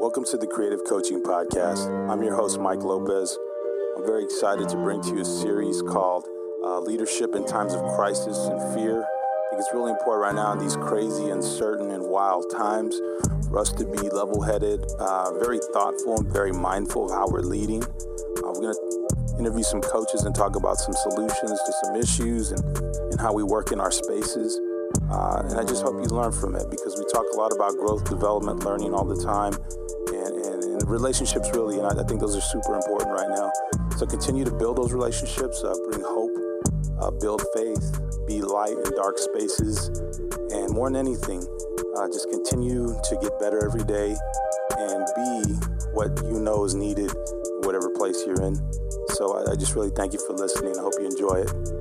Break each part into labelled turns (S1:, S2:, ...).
S1: Welcome to the Creative Coaching Podcast. I'm your host, Mike Lopez. I'm very excited to bring to you a series called uh, Leadership in Times of Crisis and Fear. I think it's really important right now in these crazy, uncertain, and wild times for us to be level headed, uh, very thoughtful, and very mindful of how we're leading. Uh, we're going to interview some coaches and talk about some solutions to some issues and, and how we work in our spaces. Uh, and I just hope you learn from it because we talk a lot about growth, development, learning all the time, and, and, and relationships really. And I, I, think those are super important right now. So continue to build those relationships, uh, bring hope, uh, build faith, be light in dark spaces, and more than anything, uh, just continue to get better every day and be what you know is needed whatever place you're in. So I, I just really thank you for listening. I hope you enjoy it.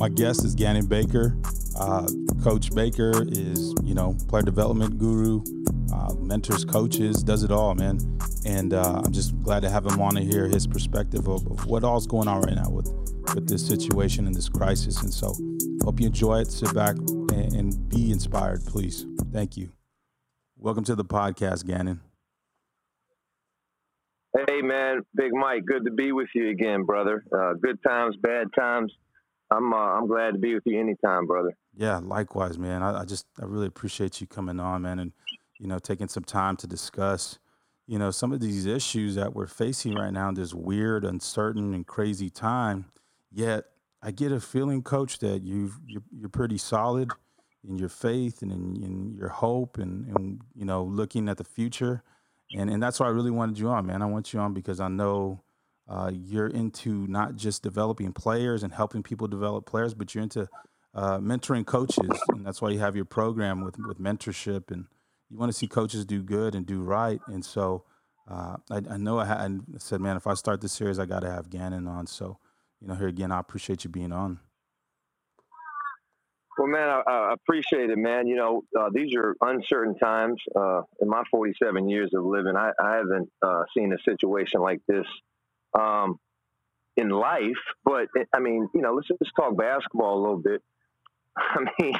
S1: My guest is Gannon Baker. Uh, Coach Baker is, you know, player development guru, uh, mentors coaches, does it all, man. And uh, I'm just glad to have him on to hear his perspective of, of, what all's going on right now with with this situation and this crisis. And so, hope you enjoy it. Sit back and, and be inspired, please. Thank you. Welcome to the podcast, Gannon.
S2: Hey, man, Big Mike, good to be with you again, brother. Uh, good times, bad times I'm uh, I'm glad to be with you anytime, brother.
S1: Yeah, likewise, man. I, I, just I really appreciate you coming on, man, and you know taking some time to discuss, you know, some of these issues that we're facing right now in this weird, uncertain, and crazy time. Yet I get a feeling, Coach, that you you're, you're pretty solid in your faith and in, in your hope, and, and you know looking at the future, and and that's why I really wanted you on, man. I want you on because I know uh, you're into not just developing players and helping people develop players, but you're into uh, mentoring coaches, and that's why you have your program with with mentorship, and you want to see coaches do good and do right. And so, uh, I, I, know I, I, said, man, if I start this series, I got to have Gannon on. So, you know, here again, I appreciate you being on.
S2: Well, man, I, I appreciate it, man. You know, uh, these are uncertain times. Uh, in my 47 years of living, I, I haven't uh, seen a situation like this um, in life. But I mean, you know, let's just talk basketball a little bit. I mean,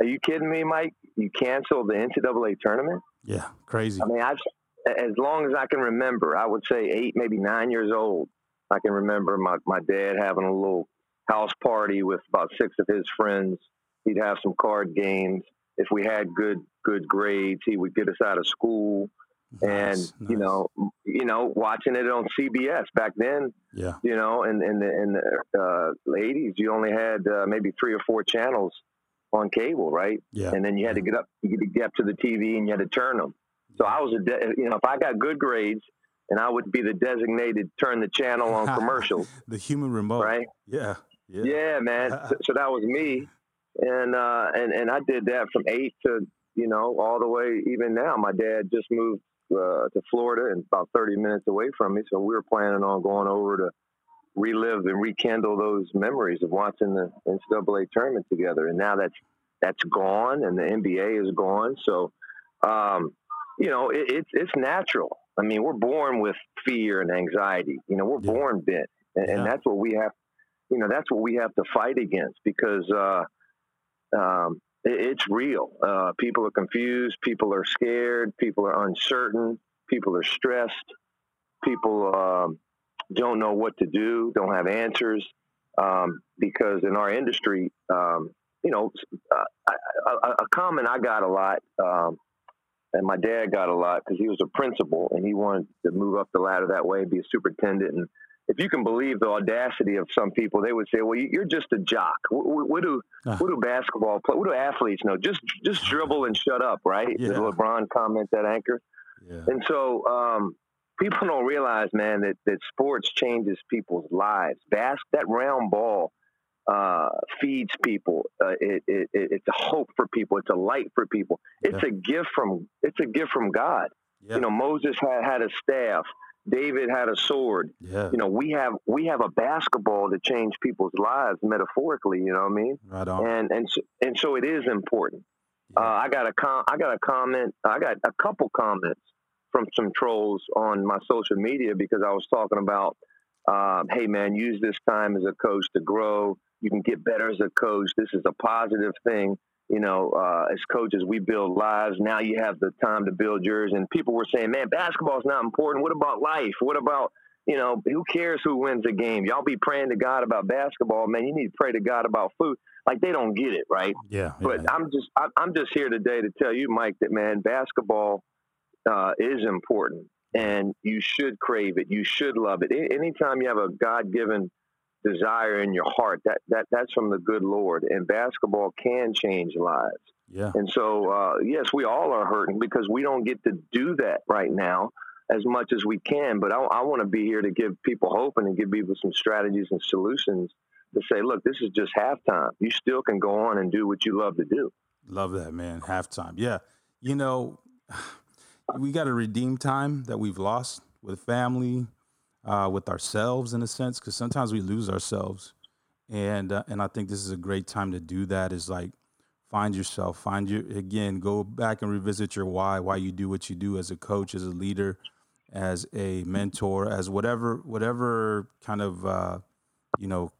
S2: are you kidding me, Mike? You canceled the NCAA tournament?
S1: Yeah, crazy.
S2: I mean, I've as long as I can remember, I would say eight, maybe nine years old. I can remember my, my dad having a little house party with about six of his friends. He'd have some card games. If we had good good grades, he would get us out of school and nice. you know, you know, watching it on CBS back then.
S1: Yeah.
S2: You know, in in the in the uh, eighties, you only had uh, maybe three or four channels on cable, right?
S1: Yeah.
S2: And then you had to get up, you had to get up to the TV, and you had to turn them. So I was a, de- you know, if I got good grades, and I would be the designated turn the channel on commercials.
S1: the human remote,
S2: right?
S1: Yeah.
S2: Yeah, yeah man. so, so that was me, and uh, and and I did that from eight to you know all the way even now. My dad just moved uh, to Florida and about 30 minutes away from me. So we were planning on going over to relive and rekindle those memories of watching the NCAA tournament together. And now that's that's gone, and the NBA is gone. So, um, you know, it, it's it's natural. I mean, we're born with fear and anxiety. You know, we're yeah. born bent, and, yeah. and, that's what we have. You know, that's what we have to fight against because uh, um, it's real. Uh, people are confused. People are scared. People are uncertain. People are stressed. People um, don't know what to do. Don't have answers um, because in our industry, um, you know, uh, a, a, comment I got a lot, um, and my dad got a lot because he was a principal and he wanted to move up the ladder that way, be a superintendent, and if you can believe the audacity of some people, they would say, "Well, you're just a jock. What, what do uh. what do basketball play? What do athletes know? Just just dribble and shut up, right?" Yeah. Did LeBron comment that anchor? Yeah. And so um, people don't realize, man, that that sports changes people's lives. Bas- that round ball uh, feeds people. Uh, it, it, it, it's a hope for people. It's a light for people. It's yeah. a gift from it's a gift from God. You know, Moses had, had a staff. David had a sword.
S1: Yeah.
S2: You know, we have we have a basketball to change people's lives metaphorically. You know what I mean?
S1: Right on.
S2: And and so, and so it is important. Yeah. Uh, I got a com- I got a comment. I got a couple comments from some trolls on my social media because I was talking about um, hey man, use this time as a coach to grow. You can get better as a coach. This is a positive thing. You know, uh, as coaches, we build lives. Now you have the time to build yours. And people were saying, man, basketball is not important. What about life? What about, you know, who cares who wins the game? Y'all be praying to God about basketball. Man, you need to pray to God about food. Like they don't get it, right?
S1: Yeah.
S2: But
S1: yeah.
S2: I'm just, I'm just here today to tell you, Mike, that man, basketball uh, is important and you should crave it. You should love it. Anytime you have a God given desire in your heart, that, that that's from the good Lord. And basketball can change lives.
S1: Yeah.
S2: And so, uh, yes, we all are hurting because we don't get to do that right now as much as we can. But I, I want to be here to give people hope and to give people some strategies and solutions to say, look, this is just halftime. You still can go on and do what you love to do.
S1: Love that, man. Halftime. Yeah. You know, we got to redeem time that we've lost with family, uh, with ourselves in a sense, because sometimes we lose ourselves, and uh, and I think this is a great time to do that. Is like find yourself, find your again, go back and revisit your why, why you do what you do as a coach, as a leader, as a mentor, as whatever whatever kind of uh, you know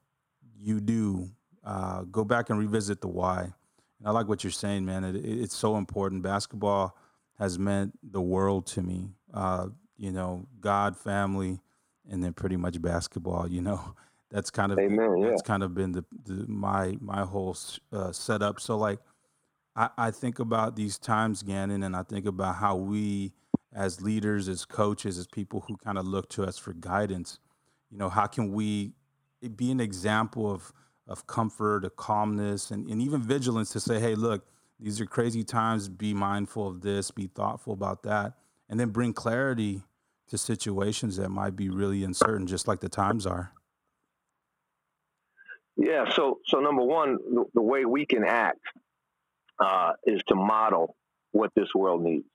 S1: you do. Uh, go back and revisit the why. And I like what you're saying, man. It, it, it's so important. Basketball has meant the world to me. Uh, you know, God, family, and then pretty much basketball. You know, that's kind of
S2: Amen, yeah.
S1: that's kind of been the, the my my whole uh, setup. So like, I, I think about these times, Gannon, and I think about how we, as leaders, as coaches, as people who kind of look to us for guidance, you know, how can we be an example of of comfort, of calmness, and, and even vigilance to say, hey, look, these are crazy times. Be mindful of this. Be thoughtful about that, and then bring clarity to situations that might be really uncertain, just like the times are.
S2: Yeah. So, so number one, the, the way we can act uh, is to model what this world needs.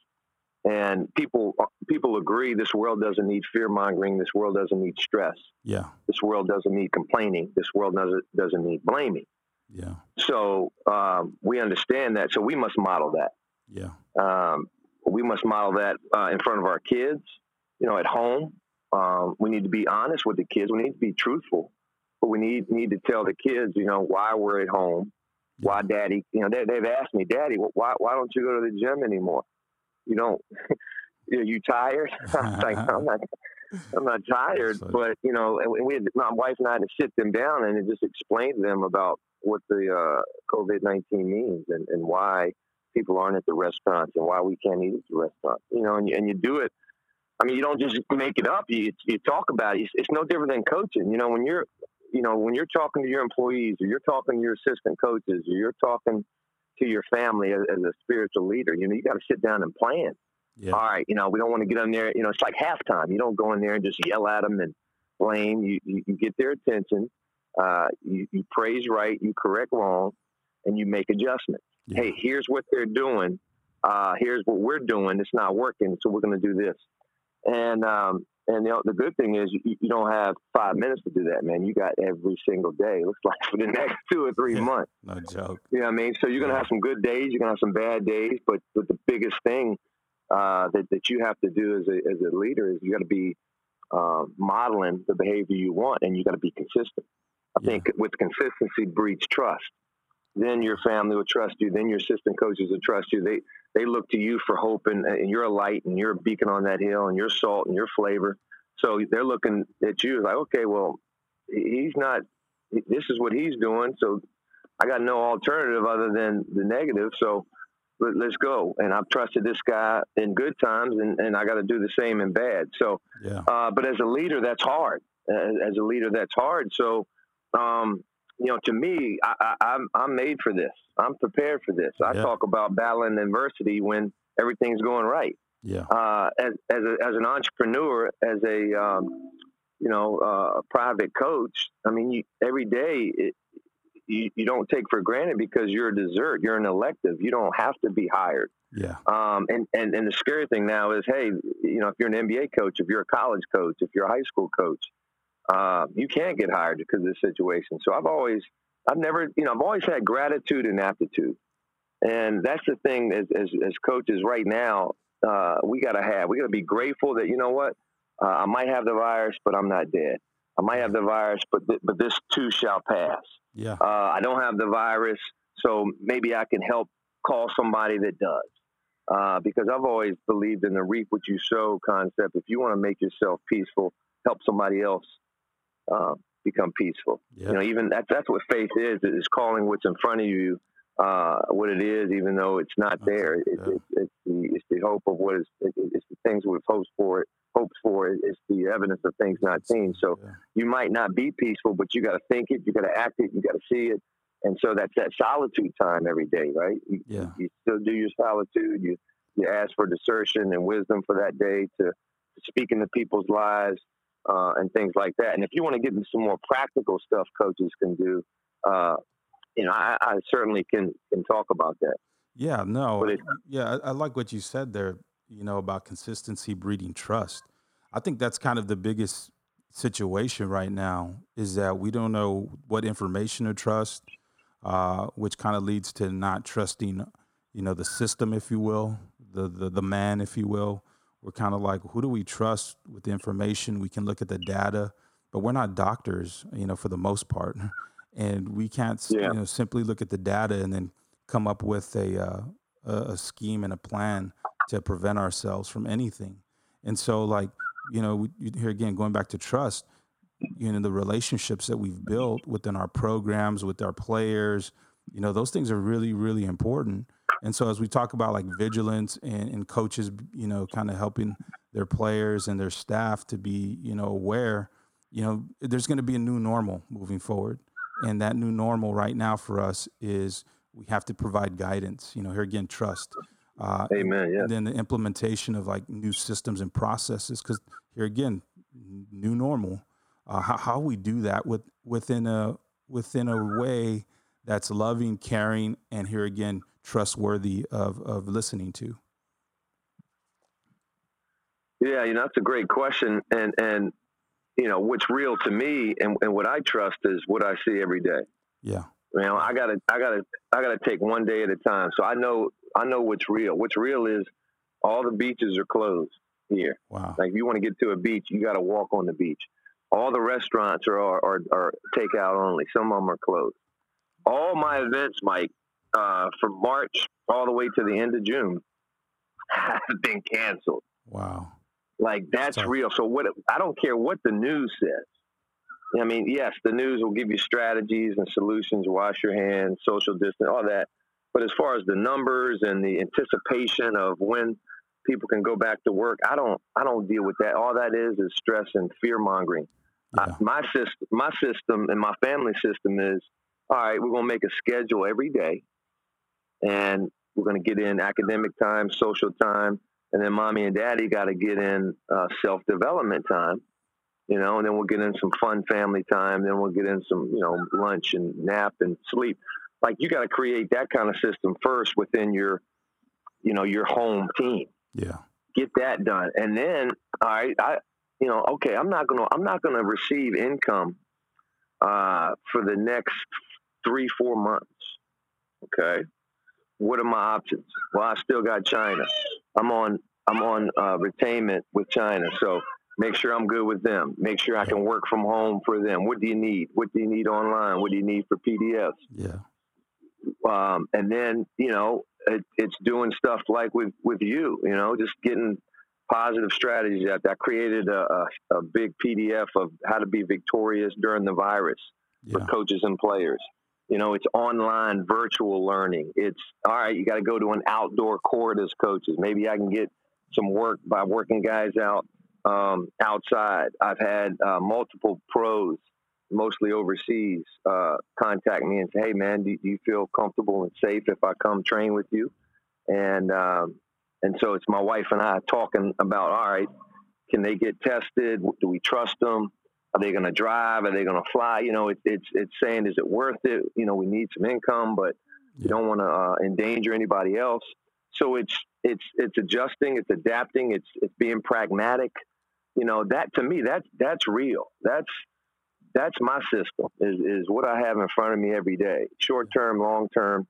S2: And people people agree this world doesn't need fear mongering. This world doesn't need stress.
S1: Yeah.
S2: This world doesn't need complaining. This world doesn't doesn't need blaming.
S1: Yeah.
S2: So um, we understand that. So we must model that.
S1: Yeah.
S2: Um, we must model that uh, in front of our kids. You know, at home, um, we need to be honest with the kids. We need to be truthful, but we need need to tell the kids, you know, why we're at home, why Daddy. You know, they, they've asked me, Daddy, why why don't you go to the gym anymore? You don't. are you tired? I'm like, I'm not. I'm not tired, but you know, and we had, my wife and I had to sit them down and just explain to them about what the uh, COVID 19 means and, and why people aren't at the restaurants and why we can't eat at the restaurant. You know, and you, and you do it. I mean, you don't just make it up. You, you talk about it. It's, it's no different than coaching. You know, when you're, you know, when you're talking to your employees or you're talking to your assistant coaches or you're talking to your family as, as a spiritual leader, you know, you got to sit down and plan. Yeah. All right, you know, we don't want to get in there. You know, it's like halftime. You don't go in there and just yell at them and blame. You, you, you get their attention uh, you, you, praise right, you correct wrong, and you make adjustments. Yeah. Hey, here's what they're doing. Uh, here's what we're doing. It's not working, so we're going to do this. And um, and know, the good thing is you, you, don't have five minutes to do that, man. You got every single day. Looks like for the next two or three yeah, months.
S1: No joke.
S2: You know what I mean? So you're gonna have some good days. You're gonna have some bad days. But but the biggest thing uh, that that you have to do as a as a leader is you got to be uh, modeling the behavior you want, and you got to be consistent. I yeah. think with consistency breeds trust. Then your family will trust you. Then your assistant coaches will trust you. They they look to you for hope, and, and you're a light, and you're a beacon on that hill, and you're salt, and you're flavor. So they're looking at you like, okay, well, he's not. This is what he's doing. So I got no alternative other than the negative. So let, us go. And I've trusted this guy in good times, and, and I got to do the same in bad. So,
S1: yeah.
S2: uh, but as a leader, that's hard. As, as a leader, that's hard. So um, you know, to me, I, am I'm, I'm made for this. I'm prepared for this. I yeah. talk about battling adversity when everything's going right.
S1: Yeah.
S2: Uh, as as, a, as an entrepreneur, as a um, you know uh, private coach, I mean, you, every day it, you, you don't take for granted because you're a dessert. You're an elective. You don't have to be hired.
S1: Yeah.
S2: Um, and, and, and the scary thing now is, hey, you know, if you're an NBA coach, if you're a college coach, if you're a high school coach, uh, you can't get hired because of this situation. So I've always, I've never, you know, I've always had gratitude and aptitude. And that's the thing as, as, as coaches right now, uh, we got to have, we got to be grateful that, you know what, uh, I might have the virus, but I'm not dead. I might have the virus, but th- but this too shall pass.
S1: Yeah.
S2: Uh, I don't have the virus, so maybe I can help call somebody that does. Uh, because I've always believed in the reap what you sow concept. If you want to make yourself peaceful, help somebody else uh, become peaceful. You know, even that's that's what faith is. Is calling what's in front of you uh, what it is, even though it's not there. It,
S1: Yeah.
S2: it, it's the it's the hope of what is. It, it's the things we've hoped for. It hoped for. It's the evidence of things not seen. So
S1: Yeah.
S2: you might not be peaceful, but you got to think it, you got to act it, you got to see it, and so that's that solitude time every day, right? You,
S1: Yeah.
S2: you still do your solitude. You you ask for discernment and wisdom for that day to, to speak into people's lives uh, and things like that. And if you want to get into some more practical stuff, coaches can do. Uh, you know, I, I certainly can can talk about that.
S1: Yeah, no,
S2: But it-
S1: yeah, I, I like what you said there. You know about consistency breeding trust. I think that's kind of the biggest situation right now is that we don't know what information to trust, uh, which kind of leads to not trusting, you know, the system, if you will, the the, the man, if you will. We're kind of like, who do we trust with the information? We can look at the data, but we're not doctors, you know, for the most part, and we can't,
S2: Yeah.
S1: you know, simply look at the data and then come up with a, uh, a a scheme and a plan to prevent ourselves from anything. And so, like, you know, we, here again, going back to trust, you know, the relationships that we've built within our programs, with our players, you know, those things are really, really important. And so, as we talk about like vigilance and, and coaches, you know, kind of helping their players and their staff to be, you know, aware, you know, there's going to be a new normal moving forward. And that new normal right now for us is we have to provide guidance. You know, here again, trust. Uh,
S2: Amen. Yeah.
S1: and then the implementation of like new systems and processes because here again new normal uh, how, how we do that with within a within a way that's loving caring and here again trustworthy of of listening to
S2: Yeah, you know that's a great question, and and you know what's real to me and, and what I trust is what I see every day.
S1: yeah
S2: You know, I gotta, I gotta, I gotta take one day at a time. So I know, I know what's real. What's real is all the beaches are closed here.
S1: wow
S2: Like if you want to get to a beach, you got to walk on the beach. All the restaurants are, are, are, are takeout only. Some of them are closed. All my events, Mike, uh, from March all the way to the end of June, have been canceled.
S1: wow
S2: Like that's
S1: tough.
S2: real. So what? I don't care what the news says. I mean, yes, the news will give you strategies and solutions. Wash your hands, social distance, all that. But as far as the numbers and the anticipation of when people can go back to work, I don't. I don't deal with that. All that is is stress and fear mongering.
S1: yeah
S2: my system, my system, and my family system is all right. We're gonna make a schedule every day, and we're gonna get in academic time, social time, and then mommy and daddy got to get in uh, self development time. You know, and then we'll get in some fun family time. Then we'll get in some, you know, lunch and nap and sleep. Like you got to create that kind of system first within your, you know, your home team
S1: yeah
S2: get that done and then all right i you know okay i'm not gonna i'm not gonna receive income uh for the next three four months okay? What are my options? Well i still got china. I'm on i'm on uh, retainment with china so make sure i'm good with them. Make sure i can work from home for them. What do you need? What do you need online? What do you need for pdfs
S1: yeah.
S2: Um, and then you know it, it's doing stuff like with with you you know just getting positive strategies out there. I created a, a, a big PDF of how to be victorious during the virus for coaches and players. You know, it's online virtual learning. It's all right, you got to go to an outdoor court as coaches. Maybe I can get some work by working guys out um, outside. I've had uh, multiple pros, mostly overseas, uh, contact me and say, hey, man, do, do you feel comfortable and safe if I come train with you? And, um, and so it's my wife and I talking about, all right, can they get tested? Do we trust them? Are they going to drive? Are they going to fly? You know, it, it's it's saying, is it worth it? You know, we need some income, but you don't want to uh, endanger anybody else. So it's it's it's adjusting, it's adapting, it's it's being pragmatic. You know, that to me, that's that's real. That's that's my system. Is is what I have in front of me every day, short term, long term,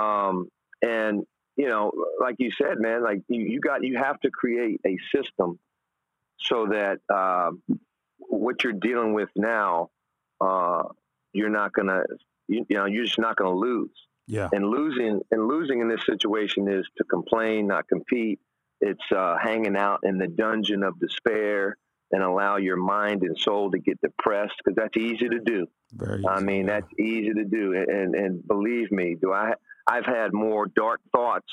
S2: um, and you know, like you said, man, like you, you got you have to create a system so that um, what you're dealing with now, uh, you're not gonna, you, you know, you're just not gonna lose.
S1: Yeah.
S2: And losing and losing in this situation is to complain, not compete. It's uh, hanging out in the dungeon of despair and allow your mind and soul to get depressed because that's easy to do.
S1: Very.
S2: I mean, that's easy to do. And and believe me, do I? I've had more dark thoughts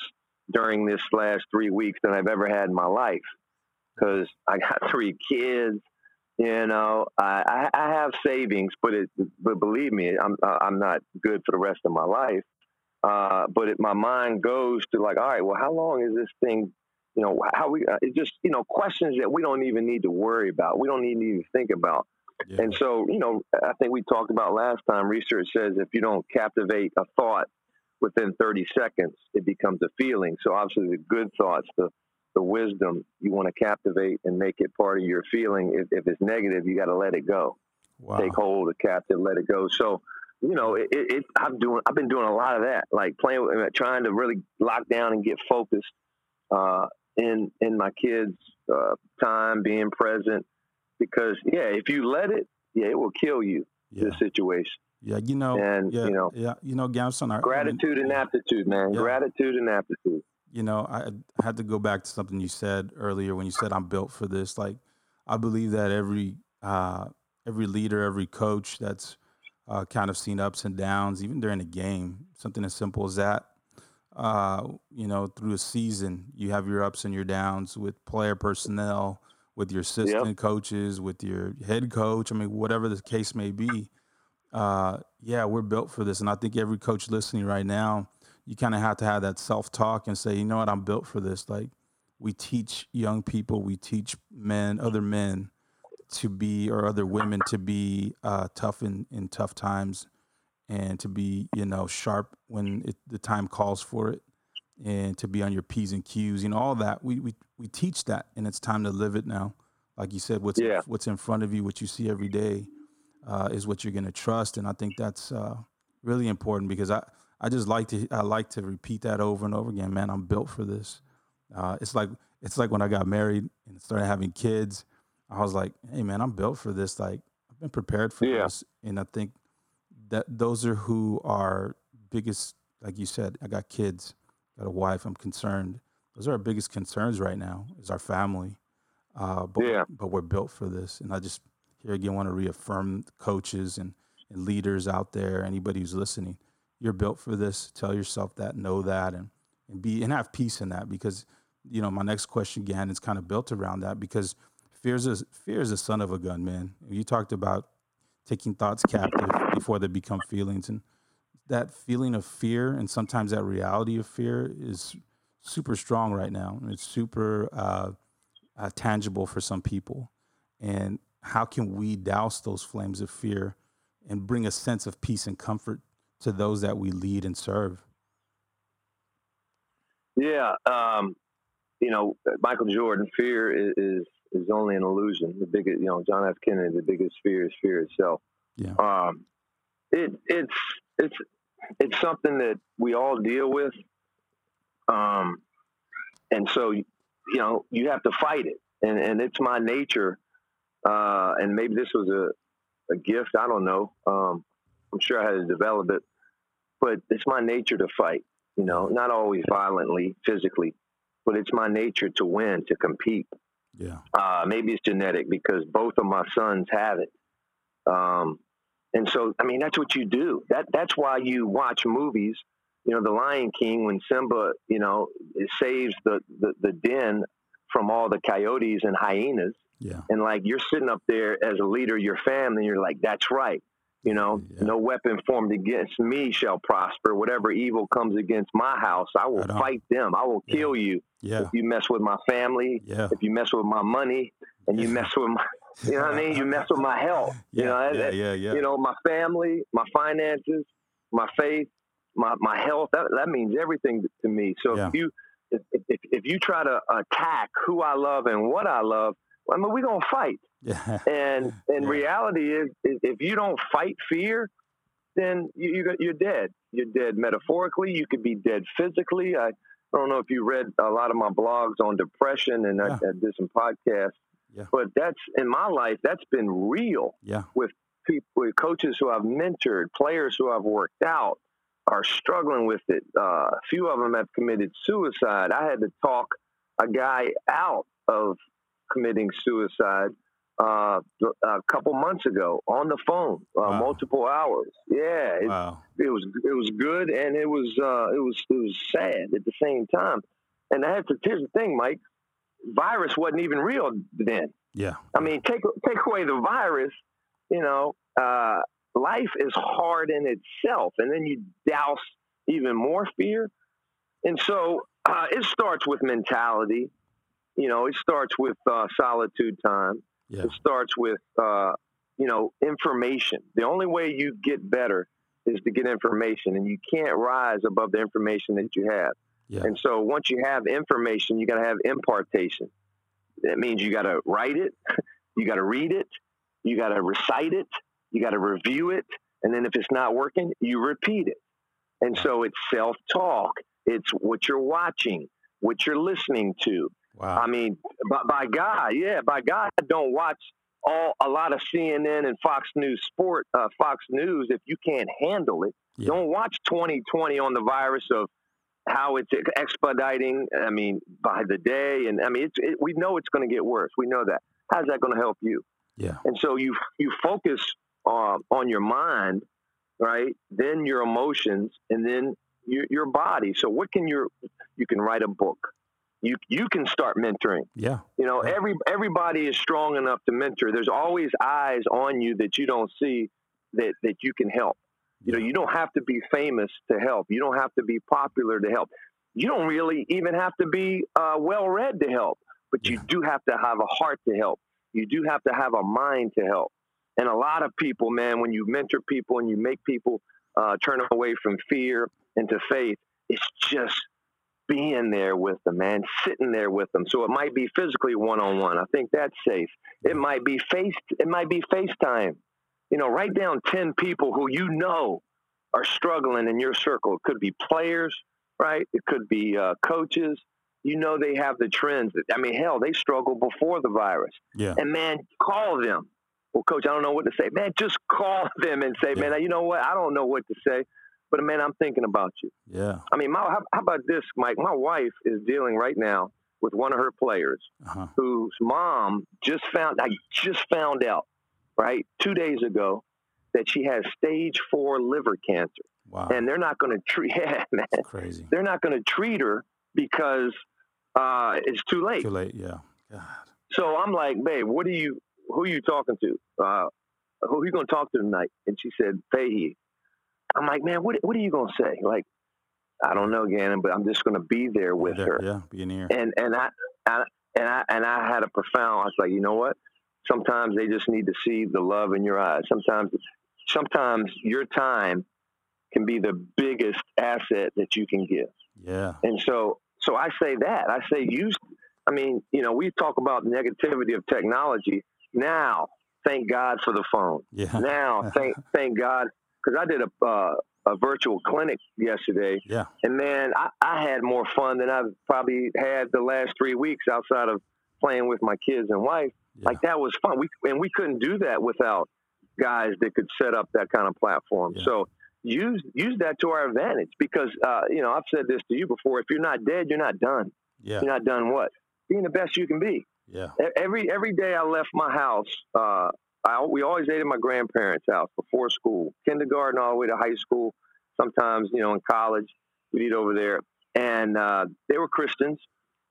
S2: during this last three weeks than I've ever had in my life because I got three kids. You know, I, I have savings, but it, but believe me, I'm I'm not good for the rest of my life. Uh, but it, my mind goes to like, all right, well, how long is this thing? You know, how we? Uh, it's just you know questions that we don't even need to worry about. We don't need to even think about. Yeah. And so, you know, I think we talked about last time. Research says if you don't captivate a thought within 30 seconds, it becomes a feeling. So obviously, the good thoughts, the the wisdom, you want to captivate and make it part of your feeling. If, if it's negative, you got to let it go. Wow. Take hold of captive, let it go. So you know, it, it, I'm doing, I've been doing a lot of that, like playing, with, trying to really lock down and get focused uh, in in my kids' uh, time, being present. Because yeah, if you let it, yeah, it will kill you. Yeah. The situation.
S1: Yeah, you know,
S2: and
S1: yeah,
S2: you know,
S1: yeah, you know, Gannon.
S2: Gratitude I mean, and aptitude, man. Yeah. Gratitude and aptitude.
S1: You know, I had to go back to something you said earlier when you said I'm built for this. Like, I believe that every uh, every leader, every coach that's uh, kind of seen ups and downs, even during a game. Something as simple as that. Uh, you know, through a season, you have your ups and your downs with player personnel, with your assistant yep. coaches, with your head coach. I mean, whatever the case may be. Uh, yeah, we're built for this, and I think every coach listening right now, you kind of have to have that self talk and say, you know what, I'm built for this. Like, we teach young people, we teach men, other men, to be or other women to be uh, tough in, in tough times and to be you know sharp when it, the time calls for it and to be on your p's and q's you know all that we, we we teach that and it's time to live it now like you said what's yeah. what's in front of you what you see every day uh, is what you're going to trust and i think that's uh, really important because i i just like to i like to repeat that over and over again man i'm built for this uh, it's like it's like when i got married and started having kids I was like, hey man, I'm built for this. Like I've been prepared for yeah. this, and I think that those are who are biggest. Like you said, I got kids, got a wife. I'm concerned. Those are our biggest concerns right now. Is our family. Uh, but yeah. but we're built for this, and I just here again want to reaffirm coaches and and leaders out there, anybody who's listening, you're built for this. Tell yourself that, know that, and and be and have peace in that because you know my next question again is kind of built around that because Fear is a, fear is a son of a gun, man. You talked about taking thoughts captive before they become feelings, and that feeling of fear and sometimes that reality of fear is super strong right now. It's super uh, uh, tangible for some people. And how can we douse those flames of fear and bring a sense of peace and comfort to those that we lead and serve?
S2: Yeah, um, you know, Michael Jordan, fear is, is is only an illusion. The biggest, you know, John F. Kennedy, the biggest fear is fear itself.
S1: Yeah.
S2: Um, it, it's it's it's something that we all deal with. Um, and so you know you have to fight it, and and it's my nature. Uh, and maybe this was a a gift. I don't know. Um, I'm sure I had to develop it, but it's my nature to fight. You know, not always violently, physically, but it's my nature to win, to compete.
S1: Yeah.
S2: Uh, maybe it's genetic because both of my sons have it. Um, and so, I mean, that's what you do. That that's why you watch movies. You know, The Lion King when Simba, you know, saves the, the, the den from all the coyotes and hyenas.
S1: Yeah.
S2: And like you're sitting up there as a leader of your family, and you're like, that's right. You know, yeah. no weapon formed against me shall prosper. Whatever evil comes against my house, I will fight them. I will
S1: yeah.
S2: kill you.
S1: Yeah.
S2: If you mess with my family, if you mess with my money, and you mess with my, you know what I mean? You mess with my health. You know,
S1: yeah, yeah, yeah.
S2: You know, my family, my finances, my faith, my, my health. That, that means everything to me. So if you if, if, if you try to attack who I love and what I love, I mean, we're gonna fight.
S1: Yeah.
S2: And and yeah. reality is, is, if you don't fight fear, then you, you're dead. You're dead metaphorically. You could be dead physically. I, I don't know if you read a lot of my blogs on depression, and yeah. I, I, did some podcasts
S1: Yeah.
S2: But that's in my life, that's been real.
S1: Yeah.
S2: With people, with coaches who I've mentored, players who I've worked out are struggling with it. Uh, a few of them have committed suicide. I had to talk a guy out of committing suicide uh, a couple months ago on the phone, uh, wow. multiple hours. Yeah, it,
S1: wow.
S2: it, was it was good and it was uh, it was it was sad at the same time. And I had to, here's the thing, Mike. Virus wasn't even real then.
S1: Yeah.
S2: I mean, take take away the virus, you know, uh, life is hard in itself, and then you douse even more fear. And so uh, it starts with mentality. You know, it starts with uh, solitude time.
S1: Yeah.
S2: It starts with, uh, you know, information. The only way you get better is to get information, and you can't rise above the information that you have.
S1: Yeah.
S2: And so once you have information, you got to have impartation. That means you got to write it, you got to read it, you got to recite it, you got to review it, and then if it's not working, you repeat it. And so it's self talk. It's what you're watching, what you're listening to.
S1: Wow.
S2: I mean, by, by God, yeah, by God, don't watch all a lot of CNN and Fox News Sport, uh, Fox News if you can't handle it.
S1: Yeah.
S2: Don't watch 2020 on the virus of how it's expediting. I mean, by the day, and I mean, it's, it, we know it's going to get worse. We know that. How's that going to help you?
S1: Yeah.
S2: And so you you focus uh, on your mind, right? Then your emotions, and then your, your body. So what can your you can write a book. You you can start mentoring.
S1: Yeah.
S2: You know,
S1: yeah.
S2: every everybody is strong enough to mentor. There's always eyes on you that you don't see that that you can help. You know, you don't have to be famous to help. You don't have to be popular to help. You don't really even have to be uh, well read to help, but you
S1: Yeah.
S2: do have to have a heart to help. You do have to have a mind to help. And a lot of people, man, when you mentor people and you make people uh, turn away from fear into faith, it's just being there with them, man, sitting there with them. So it might be physically one on one. I think that's safe. It might be face. It might be FaceTime. You know, write down ten people who you know are struggling in your circle. It could be players, right? It could be uh, coaches. You know, they have the trends. I mean, hell, they struggled before the virus.
S1: Yeah.
S2: And man, call them. Well, coach, I don't know what to say. Man, just call them and say,
S1: Yeah.
S2: man, you know what? I don't know what to say, but man, I'm thinking about you.
S1: Yeah.
S2: I mean, my, how, how about this, Mike? My wife is dealing right now with one of her players
S1: Uh-huh.
S2: whose mom just found, I just found out, right, two days ago, that she has stage four liver cancer.
S1: Wow.
S2: And they're not going to treat, yeah, man,
S1: That's crazy.
S2: they're not going to treat her because uh, it's too late.
S1: Too late. Yeah. God.
S2: So I'm like, babe, what are you, who are you talking to? Uh, who are you going to talk to tonight? And she said, Fahey. I'm like, man, what, what are you going to say? Like, I don't know, Gannon, but I'm just going to be there with
S1: There-
S2: her.
S1: Yeah. Be here.
S2: And, and I, I, and I, and I had a profound, I was like, you know what? Sometimes they just need to see the love in your eyes. Sometimes, sometimes your time can be the biggest asset that you can give.
S1: Yeah.
S2: And so, so I say that. I say use. I mean, you know, we talk about negativity of technology. Now, thank God for the phone.
S1: Yeah.
S2: Now, thank thank God because I did a uh, a virtual clinic yesterday,
S1: Yeah.
S2: and man, I, I had more fun than I've probably had the last three weeks outside of playing with my kids and wife.
S1: Yeah.
S2: Like that was fun. We and we couldn't do that without guys that could set up that kind of platform.
S1: Yeah.
S2: So use use that to our advantage because uh, you know I've said this to you before. If you're not dead, you're not done.
S1: Yeah.
S2: You're not done what? Being the best you can be.
S1: Yeah.
S2: Every every day I left my house, uh, I, we always ate at my grandparents' house before school, kindergarten all the way to high school. Sometimes you know in college we'd eat over there, and uh, they were Christians.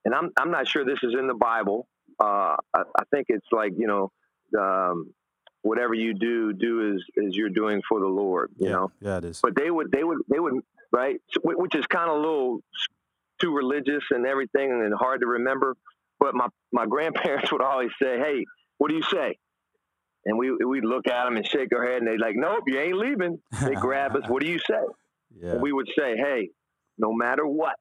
S2: And I'm I'm not sure this is in the Bible. Uh, I, I think it's like you know, um, whatever you do, do as as you're doing for the Lord. You
S1: yeah.
S2: know
S1: Yeah. It is.
S2: but they would they would they would right which is kind of a little too religious and everything and hard to remember but my my grandparents would always say hey what do you say and we we'd look at them and shake our head and they'd like nope you ain't leaving they grab us what do you say
S1: yeah.
S2: and we would say hey no matter what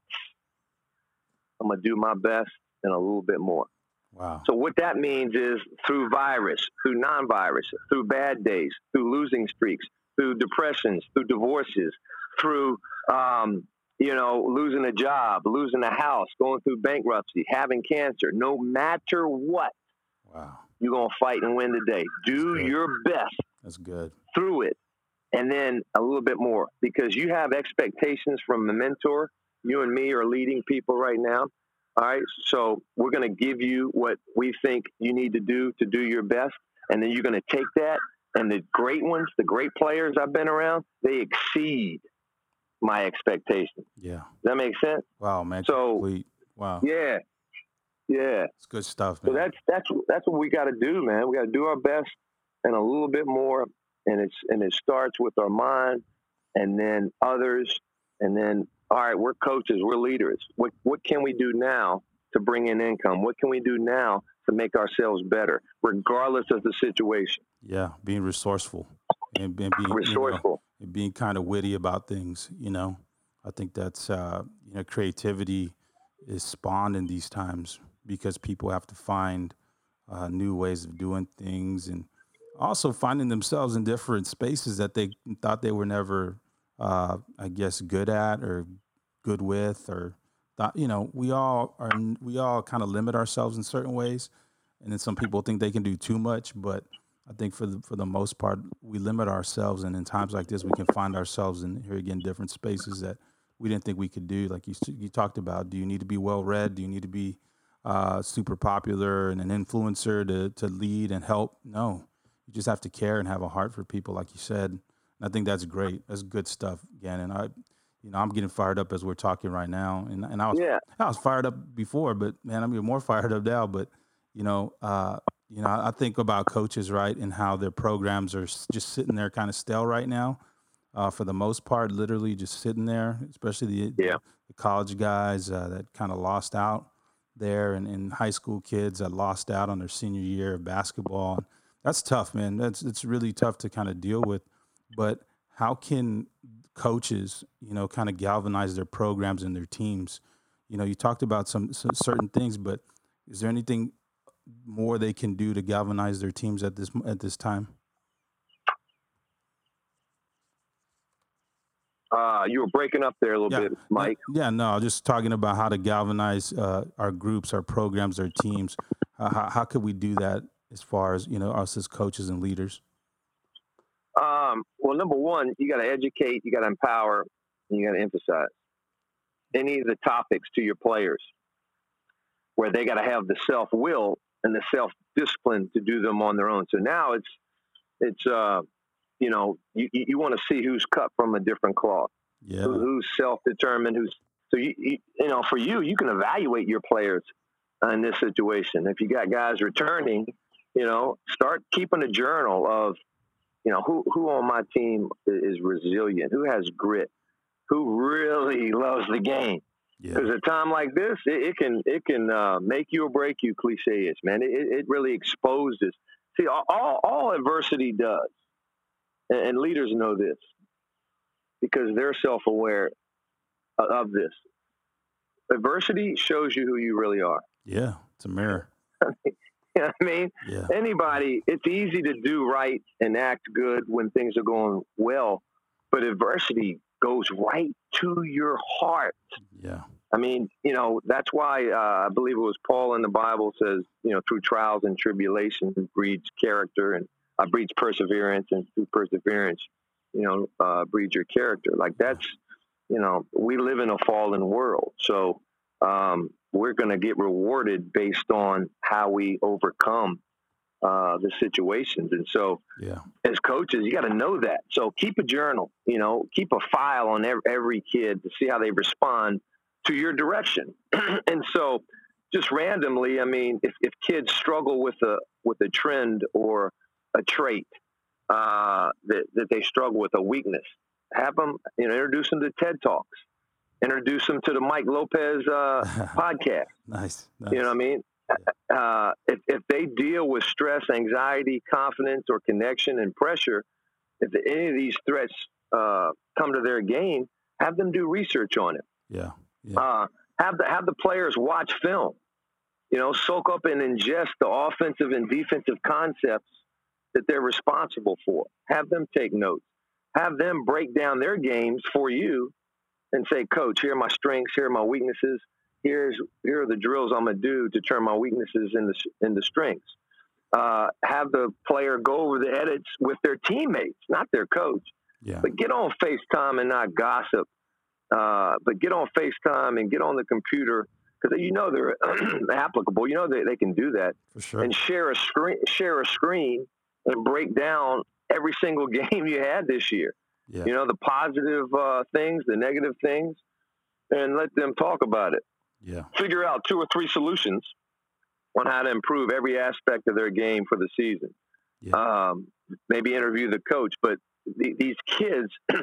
S2: i'm gonna do my best and a little bit more
S1: wow.
S2: so what that means is through virus, through non-virus, through bad days, through losing streaks, through depressions, through divorces, through um, you know losing a job, losing a house, going through bankruptcy, having cancer. No matter what, Wow. You're going to fight and win today. Do your best.
S1: That's good.
S2: Through it. And then a little bit more because you have expectations from the mentor. You and me are leading people right now. All right. So we're going to give you what we think you need to do to do your best. And then you're going to take that. And the great ones, the great players I've been around, they exceed my expectations.
S1: Yeah.
S2: Does that make sense?
S1: Wow, man.
S2: So,
S1: Complete. wow.
S2: Yeah. Yeah.
S1: It's good stuff, man.
S2: So that's that's that's what we got to do, man. We got to do our best and a little bit more, and it's and it starts with our mind, and then others, and then all right, we're coaches, we're leaders. What what can we do now to bring in income? What can we do now to make ourselves better, regardless of the situation?
S1: Yeah, being resourceful and, and being
S2: resourceful,
S1: you know, and being kind of witty about things. You know, I think that's uh, you know creativity is spawned in these times because people have to find uh, new ways of doing things and also finding themselves in different spaces that they thought they were never, uh, I guess, good at or good with, or thought, you know, we all are, we all kind of limit ourselves in certain ways. And then some people think they can do too much, but I think for the, for the most part, we limit ourselves. And in times like this, we can find ourselves in here again, different spaces that we didn't think we could do. Like you, you talked about, do you need to be well read? Do you need to be uh, super popular and an influencer to to lead and help. No, you just have to care and have a heart for people, like you said. And I think that's great. That's good stuff, Gannon. I, you know, I'm getting fired up as we're talking right now, and and I was yeah. I was fired up before, but man, I'm even more fired up now. But you know, uh, you know, I think about coaches, right, and how their programs are just sitting there, kind of stale right now. Uh, for the most part, literally just sitting there, especially the,
S2: yeah.
S1: the college guys uh, that kind of lost out there and, and high school kids that lost out on their senior year of basketball. That's tough, man. That's it's really tough to kind of deal with. But how can coaches, you know, kind of galvanize their programs and their teams? You know, you talked about some, some certain things, but is there anything more they can do to galvanize their teams at this at this time?
S2: Uh, you were breaking up there a little yeah. bit, Mike.
S1: Yeah, no, just talking about how to galvanize uh, our groups, our programs, our teams. Uh, how, how could we do that as far as you know us as coaches and leaders?
S2: Um, well, number one, you got to educate, you got to empower, and you got to emphasize any of the topics to your players, where they got to have the self will and the self discipline to do them on their own. So now it's it's uh, you know, you, you want to see who's cut from a different cloth.
S1: Yeah.
S2: Who, who's self-determined, who's so you, you, you know, for you, you can evaluate your players in this situation. If you got guys returning, you know, start keeping a journal of, you know, who who on my team is resilient, who has grit, who really loves the game. Because yeah. a time like this, it, it can it can uh, make you or break you. Cliche is, man. It, it really exposes. See, all, all adversity does and, and leaders know this because they're self-aware of this. Adversity shows you who you really are.
S1: Yeah, it's a mirror.
S2: you know I mean?
S1: Yeah.
S2: Anybody, it's easy to do right and act good when things are going well, but adversity goes right to your heart.
S1: Yeah.
S2: I mean, you know, that's why uh, I believe it was Paul in the Bible says, you know, through trials and tribulations breeds character and uh, breeds perseverance, and through perseverance, you know, uh, breeds your character. Like that's, you know, we live in a fallen world, so um, we're going to get rewarded based on how we overcome uh, the situations. And so,
S1: yeah.
S2: as coaches, you got to know that. So keep a journal, you know, keep a file on every, every kid to see how they respond to your direction. and so, just randomly, I mean, if, if kids struggle with a with a trend or a trait uh, that, that they struggle with, a weakness. Have them, you know, introduce them to TED Talks, introduce them to the Mike Lopez uh, podcast.
S1: Nice, nice,
S2: You know what I mean? Uh, if, if they deal with stress, anxiety, confidence, or connection and pressure, if any of these threats uh, come to their game, have them do research on it.
S1: Yeah. yeah.
S2: Uh, have the have the players watch film. You know, soak up and ingest the offensive and defensive concepts that they're responsible for. Have them take notes. Have them break down their games for you and say, Coach, here are my strengths, here are my weaknesses. Here's here are the drills I'm gonna do to turn my weaknesses into into strengths. uh, have the player go over the edits with their teammates, not their coach.
S1: Yeah.
S2: But get on FaceTime and not gossip. Uh, but get on FaceTime and get on the computer because you know they're applicable. You know they, they can do that.
S1: For sure.
S2: And share a screen, share a screen, and break down every single game you had this year.
S1: Yeah.
S2: You know the positive uh, things, the negative things, and let them talk about it.
S1: Yeah.
S2: Figure out two or three solutions on how to improve every aspect of their game for the season.
S1: Yeah.
S2: Um, maybe interview the coach, but the, these kids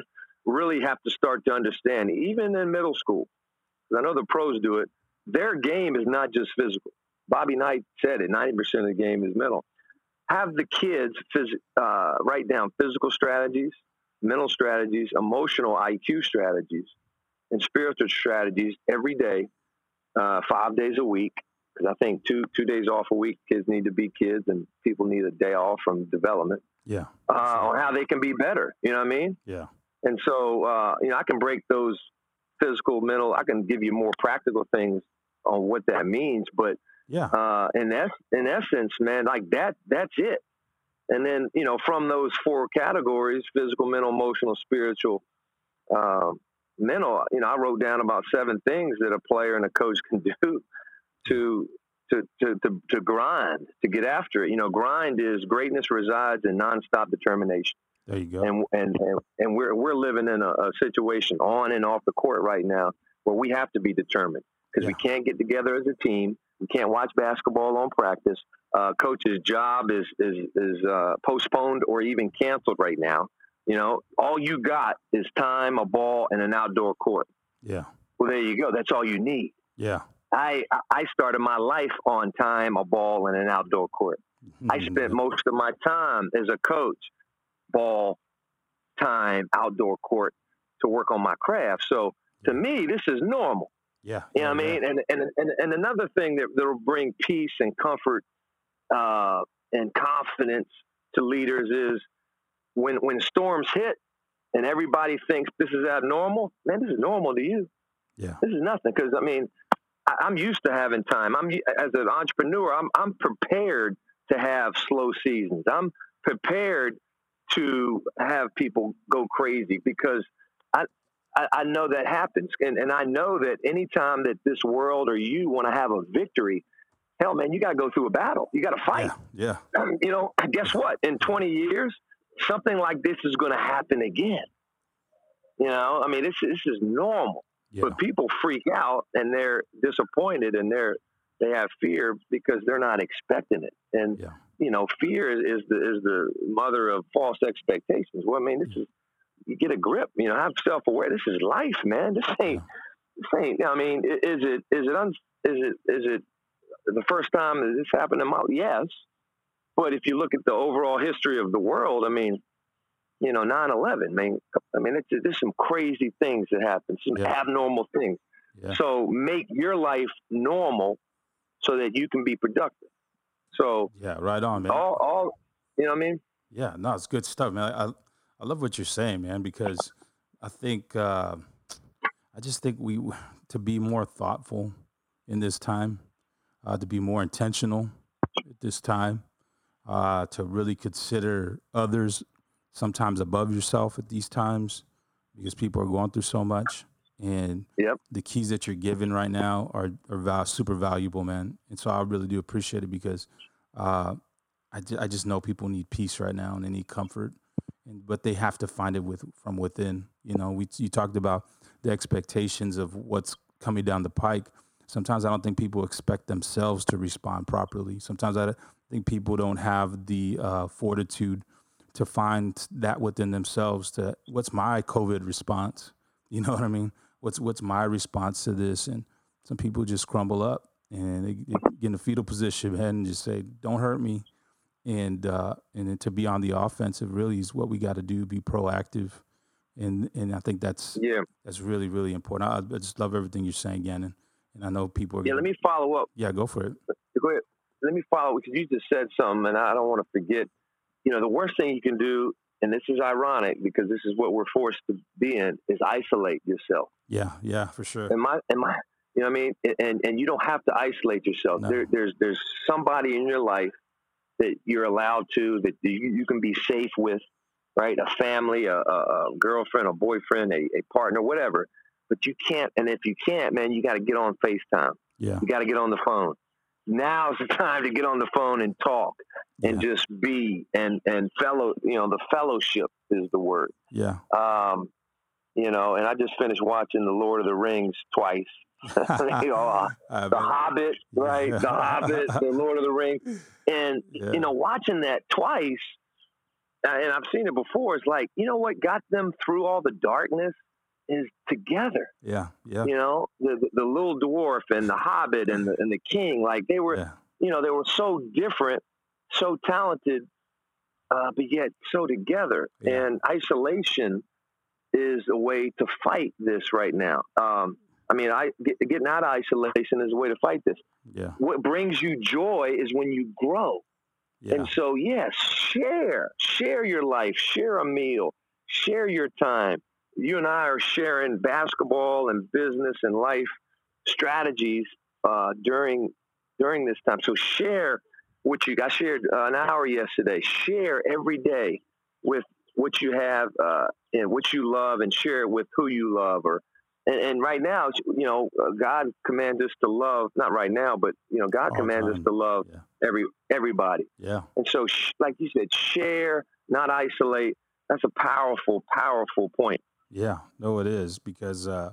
S2: really have to start to understand, even in middle school. 'cause I know the pros do it. Their game is not just physical. Bobby Knight said it: ninety percent of the game is mental. Have the kids phys- uh, write down physical strategies, mental strategies, emotional IQ strategies, and spiritual strategies every day, uh, five days a week. Because I think two two days off a week, kids need to be kids, and people need a day off from development
S1: Yeah.
S2: uh, on how they can be better. You know what I mean?
S1: Yeah.
S2: And so, uh, you know, I can break those physical, mental. I can give you more practical things on what that means. But
S1: Yeah.
S2: uh, in es- in essence, man, like that, that's it. And then, you know, from those four categories: physical, mental, emotional, spiritual, um, mental. You know, I wrote down about seven things that a player and a coach can do to to, to, to, to grind, to get after it. You know, grind is greatness resides in nonstop determination
S1: There you go.
S2: and and and, and we're we're living in a, a situation on and off the court right now where we have to be determined because we can't get together as a team. We can't watch basketball on practice. Uh, coach's job is is is uh, postponed or even canceled right now. You know, all you got is time, a ball, and an outdoor court.
S1: yeah.
S2: Well, there you go. That's all you need.
S1: Yeah.
S2: I I started my life on time, a ball, and an outdoor court. I
S1: Mhm.
S2: spent most of my time as a coach, ball, time, outdoor court to work on my craft. So to me, this is normal.
S1: Yeah.
S2: You know what I mean? And, and, and, and another thing that, that will bring peace and comfort uh, and confidence to leaders is when, when storms hit and everybody thinks this is abnormal, man, this is normal to you.
S1: Yeah.
S2: This is nothing. Because, I mean, I, I'm used to having time. I'm As an entrepreneur, I'm, I'm prepared to have slow seasons. I'm prepared to have people go crazy because I, I, I know that happens. And, and I know that anytime that this world or you want to have a victory, hell, man, you got to go through a battle. You got to fight.
S1: Yeah. Yeah.
S2: Um, you know, guess what? In 20 years, something like this is going to happen again. You know, I mean, this, this is normal.
S1: Yeah.
S2: But people freak out and they're disappointed and they're they have fear because they're not expecting it. And
S1: Yeah.
S2: you know, fear is, is the is the mother of false expectations. Well, I mean, this is you get a grip. You know, have self aware. This is life, man. This ain't this ain't. I mean, is it is it un, is it is it the first time that this happened in my yes? But if you look at the overall history of the world, I mean, you know, 9-11, I mean, I mean, it's, there's some crazy things that happen, some
S1: Yeah.
S2: abnormal things.
S1: Yeah.
S2: So make your life normal so that you can be productive. So
S1: Yeah. Right on, man.
S2: all, all, you know what I mean?
S1: Yeah, no, it's good stuff, man. I I love what you're saying, man, because I think uh, I just think we to be more thoughtful in this time, uh, to be more intentional at this time, uh, to really consider others sometimes above yourself at these times, because people are going through so much, and
S2: Yep.
S1: the keys that you're given right now are are val- super valuable, man. And so I really do appreciate it because. Uh, I, ju- I just know people need peace right now and they need comfort, and but they have to find it with from within. You know, we you talked about the expectations of what's coming down the pike. Sometimes I don't think people expect themselves to respond properly. Sometimes I think people don't have the uh, fortitude to find that within themselves. To what's my COVID response? You know what I mean? What's what's my response to this? And some people just crumble up and they, they get in a fetal position and just say, "Don't hurt me." And uh, and then to be on the offensive really is what we got to do. Be proactive, and and I think that's
S2: Yeah.
S1: that's really really important. I, I just love everything you're saying, Gannon, and I know people are.
S2: Yeah. Let me follow up.
S1: Yeah, go for it.
S2: Go ahead. Let me follow because you just said something, and I don't want to forget. You know, the worst thing you can do, and this is ironic because this is what we're forced to be in, is isolate yourself.
S1: Yeah, yeah, for sure.
S2: Am I? Am I? You know what I mean? And and you don't have to isolate yourself.
S1: No.
S2: There, there's there's somebody in your life that you're allowed to, that you, you can be safe with, right? A family, a, a, a girlfriend, a boyfriend, a, a, partner, whatever. But you can't, and if you can't, man, you got to get on FaceTime.
S1: Yeah.
S2: You got to get on the phone. Now's the time to get on the phone and talk and yeah. just be and and fellow. You know, the fellowship is the word.
S1: Yeah.
S2: Um, you know, and I just finished watching The Lord of the Rings twice. know, uh, The Hobbit, right? the Hobbit, The Lord of the Rings, and yeah. you know, watching that twice, uh, and I've seen it before. It's like you know what got them through all the darkness is together.
S1: Yeah, yeah.
S2: You know, the the, the little dwarf and the Hobbit and the and the king, like they were, yeah. you know, they were so different, so talented, uh, but yet so together. Yeah. And isolation is a way to fight this right now. Um, I mean, I get, getting out of isolation is a way to fight this.
S1: Yeah.
S2: What brings you joy is when you grow. Yeah. And so, yes, share, share your life, share a meal, share your time. You and I are sharing basketball and business and life strategies uh, during during this time. So share what you. I shared uh, an hour yesterday. Share every day with what you have uh, and what you love, and share it with who you love, or and, and, right now, you know, uh, God commands us to love. Not right now, but you know, God All commands time. us to love yeah. every everybody.
S1: Yeah.
S2: And so, sh- like you said, share, not isolate. That's a powerful, powerful point.
S1: Yeah. No, it is because, uh,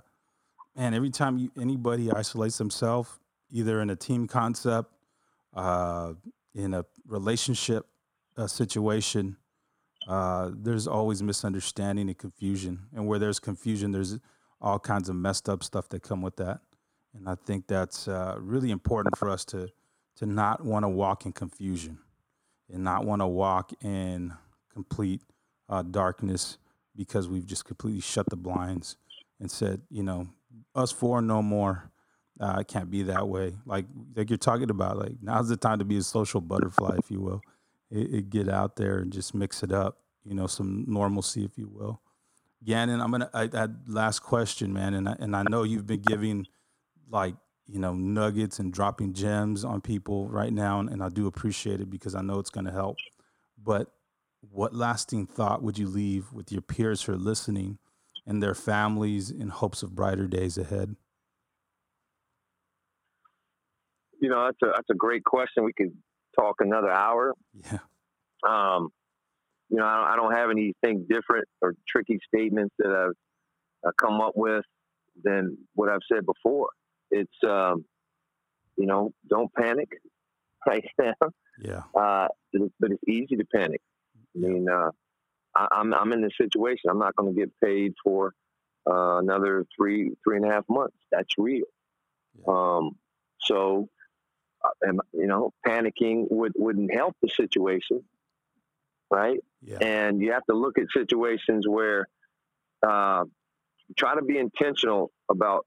S1: man, every time you, anybody isolates themselves, either in a team concept, uh, in a relationship uh, situation, uh, there's always misunderstanding and confusion. And where there's confusion, there's all kinds of messed up stuff that come with that. And I think that's uh, really important for us to to not want to walk in confusion and not want to walk in complete uh, darkness because we've just completely shut the blinds and said, you know, us four no more. Uh, it can't be that way. Like like you're talking about, like now's the time to be a social butterfly, if you will. It, it get out there and just mix it up, you know, some normalcy, if you will. Gannon, I'm gonna I, that last question, man, and I, and I know you've been giving like you know nuggets and dropping gems on people right now, and, and I do appreciate it because I know it's gonna help. But what lasting thought would you leave with your peers who are listening and their families in hopes of brighter days ahead?
S2: You know, that's a that's a great question. We could talk another hour.
S1: Yeah.
S2: Um, you know, I, don't have anything different or tricky statements that I've, I've come up with than what I've said before. It's, um, you know, don't panic right now.
S1: Yeah.
S2: Uh, but it's easy to panic. I mean, uh, I, I'm, I'm in this situation. I'm not going to get paid for uh, another three three and a half months. That's real. Yeah. Um, so, uh, you know, panicking would wouldn't help the situation right?
S1: Yeah.
S2: And you have to look at situations where uh, try to be intentional about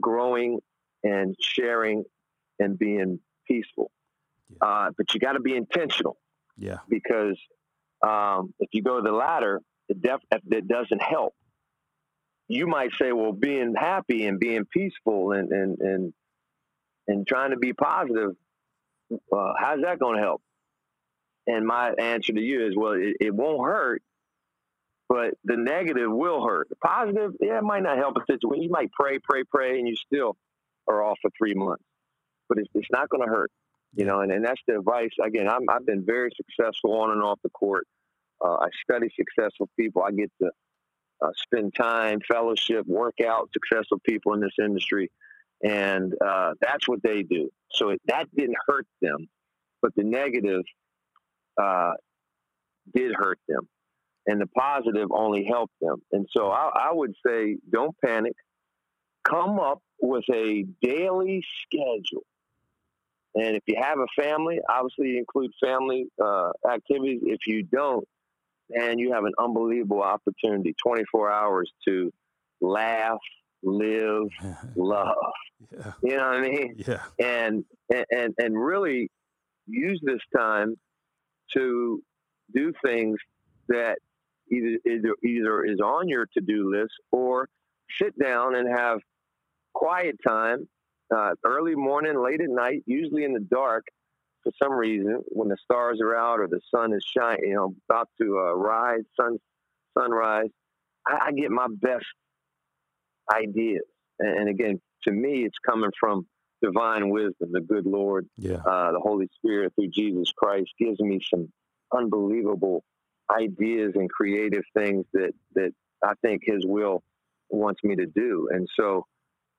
S2: growing and sharing and being peaceful. Yeah. Uh, but you got to be intentional.
S1: Yeah.
S2: Because um, if you go the latter, it, def- it doesn't help. You might say, well, being happy and being peaceful and, and, and, and trying to be positive, uh, how's that going to help? And my answer to you is, well, it, it won't hurt, but the negative will hurt. The positive, yeah, it might not help a situation. You might pray, pray, pray, and you still are off for three months. But it's, it's not going to hurt, you know. And, and that's the advice. Again, i have been very successful on and off the court. Uh, I study successful people. I get to uh, spend time, fellowship, work out successful people in this industry, and uh, that's what they do. So it, that didn't hurt them, but the negative uh, did hurt them, and the positive only helped them. And so I, I would say, don't panic. Come up with a daily schedule. And if you have a family, obviously include family uh, activities. If you don't, and you have an unbelievable opportunity 24 hours to laugh, live, love.
S1: Yeah.
S2: You know what I mean?
S1: Yeah.
S2: And, and, and really use this time to do things that either, either, either is on your to do list or sit down and have quiet time, uh, early morning, late at night, usually in the dark, for some reason, when the stars are out or the sun is shining, you know, about to uh, rise, sun sunrise, I, I get my best ideas. And, and, again, to me, it's coming from divine wisdom. The good Lord,
S1: yeah.
S2: uh, the Holy Spirit through Jesus Christ gives me some unbelievable ideas and creative things that that I think His will wants me to do. And so,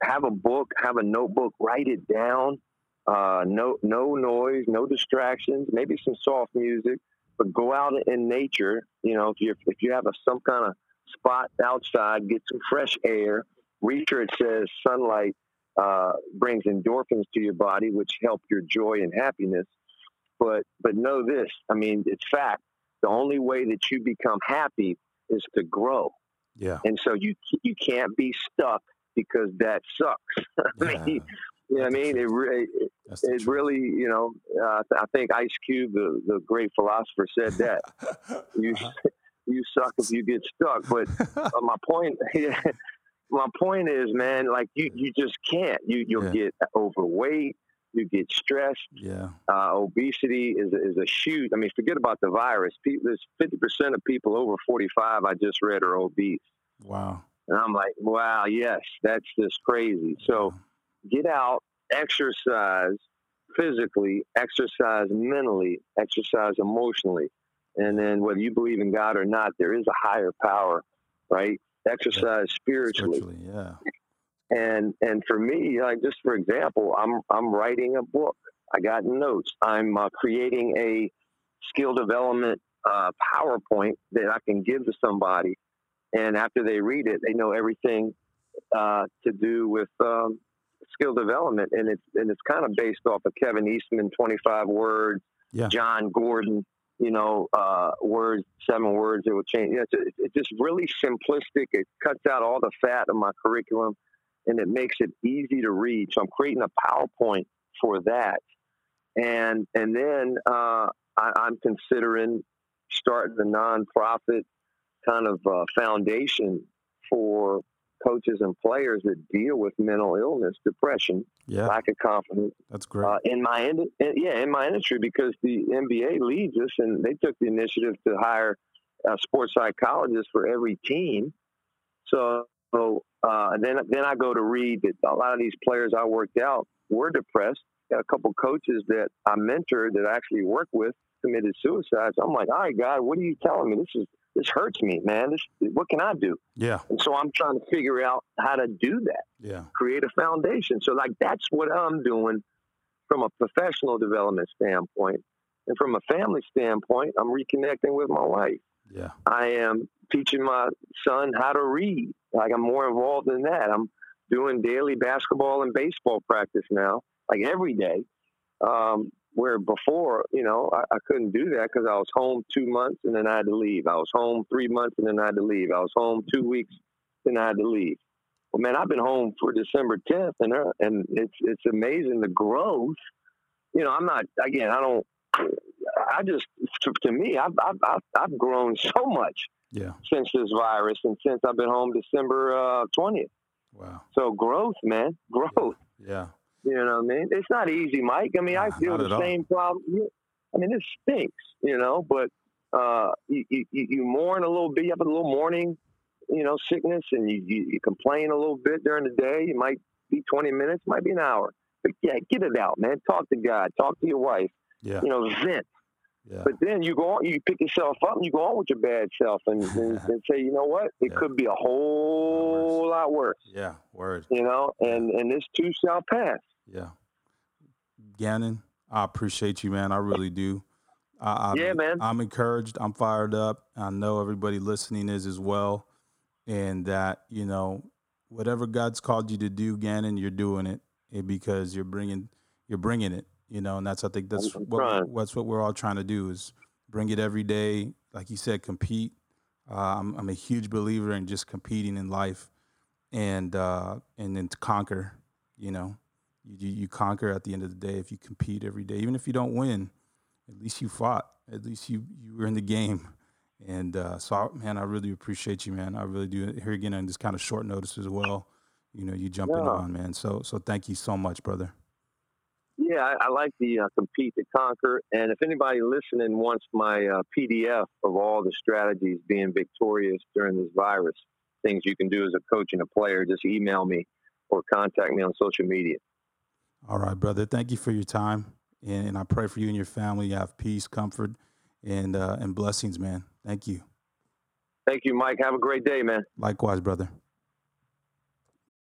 S2: have a book, have a notebook, write it down. Uh, no, no noise, no distractions. Maybe some soft music, but go out in nature. You know, if you if you have a, some kind of spot outside, get some fresh air. Research says sunlight uh, brings endorphins to your body, which help your joy and happiness. But but know this. I mean, it's fact. The only way that you become happy is to grow.
S1: Yeah.
S2: And so you you can't be stuck because that sucks. I
S1: Yeah.
S2: mean, you know what I mean? It, re- it, it really, you know, uh, I think Ice Cube, the, the great philosopher, said that. You
S1: Uh-huh.
S2: you suck if you get stuck. But uh, my point, my point is, man, like you, you just can't. You you'll
S1: Yeah.
S2: get overweight. You get stressed.
S1: yeah.
S2: Uh, obesity is a, is a shoot. I mean, forget about the virus. People, there's fifty percent of people over forty five. I just read are obese,
S1: Wow.
S2: and I'm like, wow, yes, that's just crazy. So get out, exercise physically, exercise mentally, exercise emotionally. And then whether you believe in God or not, there is a higher power, right? Exercise spiritually.
S1: Spiritually, yeah.
S2: And and for me, like just for example, I'm I'm writing a book. I got notes. I'm uh, creating a skill development uh, PowerPoint that I can give to somebody, and after they read it, they know everything uh, to do with um, skill development. And it's and it's kind of based off of Kevin Eastman, 25 words.
S1: Yeah.
S2: Jon Gordon, you know, uh, words, seven words. It will change. It's, it's just really simplistic. It cuts out all the fat of my curriculum and it makes it easy to read. So I'm creating a PowerPoint for that, and and then uh, I, I'm considering starting a nonprofit kind of uh, foundation for coaches and players that deal with mental illness, depression,
S1: Yeah.
S2: lack of confidence
S1: That's great.
S2: uh, in my in, yeah in my industry because the NBA leads us and they took the initiative to hire a sports psychologist for every team. So uh, then then I go to read that a lot of these players I worked out were depressed. Got a couple coaches that I mentored that I actually work with committed suicide. So I'm like, all right, God, what are you telling me? This is this hurts me, man. This what can I do?
S1: yeah.
S2: And so I'm trying to figure out how to do that
S1: Yeah.
S2: create a foundation. So, like, that's what I'm doing from a professional development standpoint. And from a family standpoint, I'm reconnecting with my wife.
S1: Yeah.
S2: I am teaching my son how to read. Like, I'm more involved in that. I'm doing daily basketball and baseball practice now, like every day. Um, where before, you know, I, I couldn't do that because I was home two months and then I had to leave. I was home three months and then I had to leave. I was home two weeks, then I had to leave. Well, man, I've been home for December 10th, and uh, and it's it's amazing the growth. You know, I'm not again. I don't. I just to, to me, I've, I've I've I've grown so much
S1: Yeah.
S2: since this virus, and since I've been home December uh, 20th.
S1: Wow.
S2: So growth, man, growth.
S1: Yeah.
S2: You know what I mean? It's not easy, Mike. I mean, I
S1: Nah,
S2: feel the
S1: at all.
S2: same problem. I mean, it stinks, you know, but uh, you, you, you mourn a little bit. You have a little mourning, you know, sickness, and you, you, you complain a little bit during the day. It might be 20 minutes, might be an hour. But yeah, get it out, man. Talk to God. Talk to your wife.
S1: Yeah.
S2: You know, vent.
S1: Yeah.
S2: But then you go on, you pick yourself up and you go on with your bad self and, and, and say, you know what? It
S1: Yeah.
S2: could be a whole lot worse,
S1: Yeah. Word.
S2: you know, and, and this too shall pass.
S1: Yeah. Gannon, I appreciate you, man. I really do. I, I'm,
S2: Yeah, man.
S1: I'm encouraged. I'm fired up. I know everybody listening is as well. And that, you know, whatever God's called you to do, Gannon, you're doing it eh, because you're bringing, you're bringing it, you know, and that's, I think that's
S2: I'm
S1: what, what's what we're all trying to do is bring it every day. Like you said, compete. Uh, I'm, I'm a huge believer in just competing in life and, uh, and then to conquer, you know, you you conquer at the end of the day if you compete every day. Even if you don't win at least you fought. At least you you were in the game. And uh, so I, man i really appreciate you man. I really do. Here again on this kind of short notice as well you know you jumping
S2: Yeah.
S1: on man. So so thank you so much brother.
S2: Yeah, I, I like the uh, compete to conquer. And if anybody listening wants my uh, PDF of all the strategies being victorious during this virus, things you can do as a coach and a player, just email me or contact me on social media.
S1: All right, brother. Thank you for your time, and, and I pray for you and your family. You have peace, comfort, and uh, and blessings, man. Thank you.
S2: Thank you, Mike. Have a great day, man.
S1: Likewise, brother.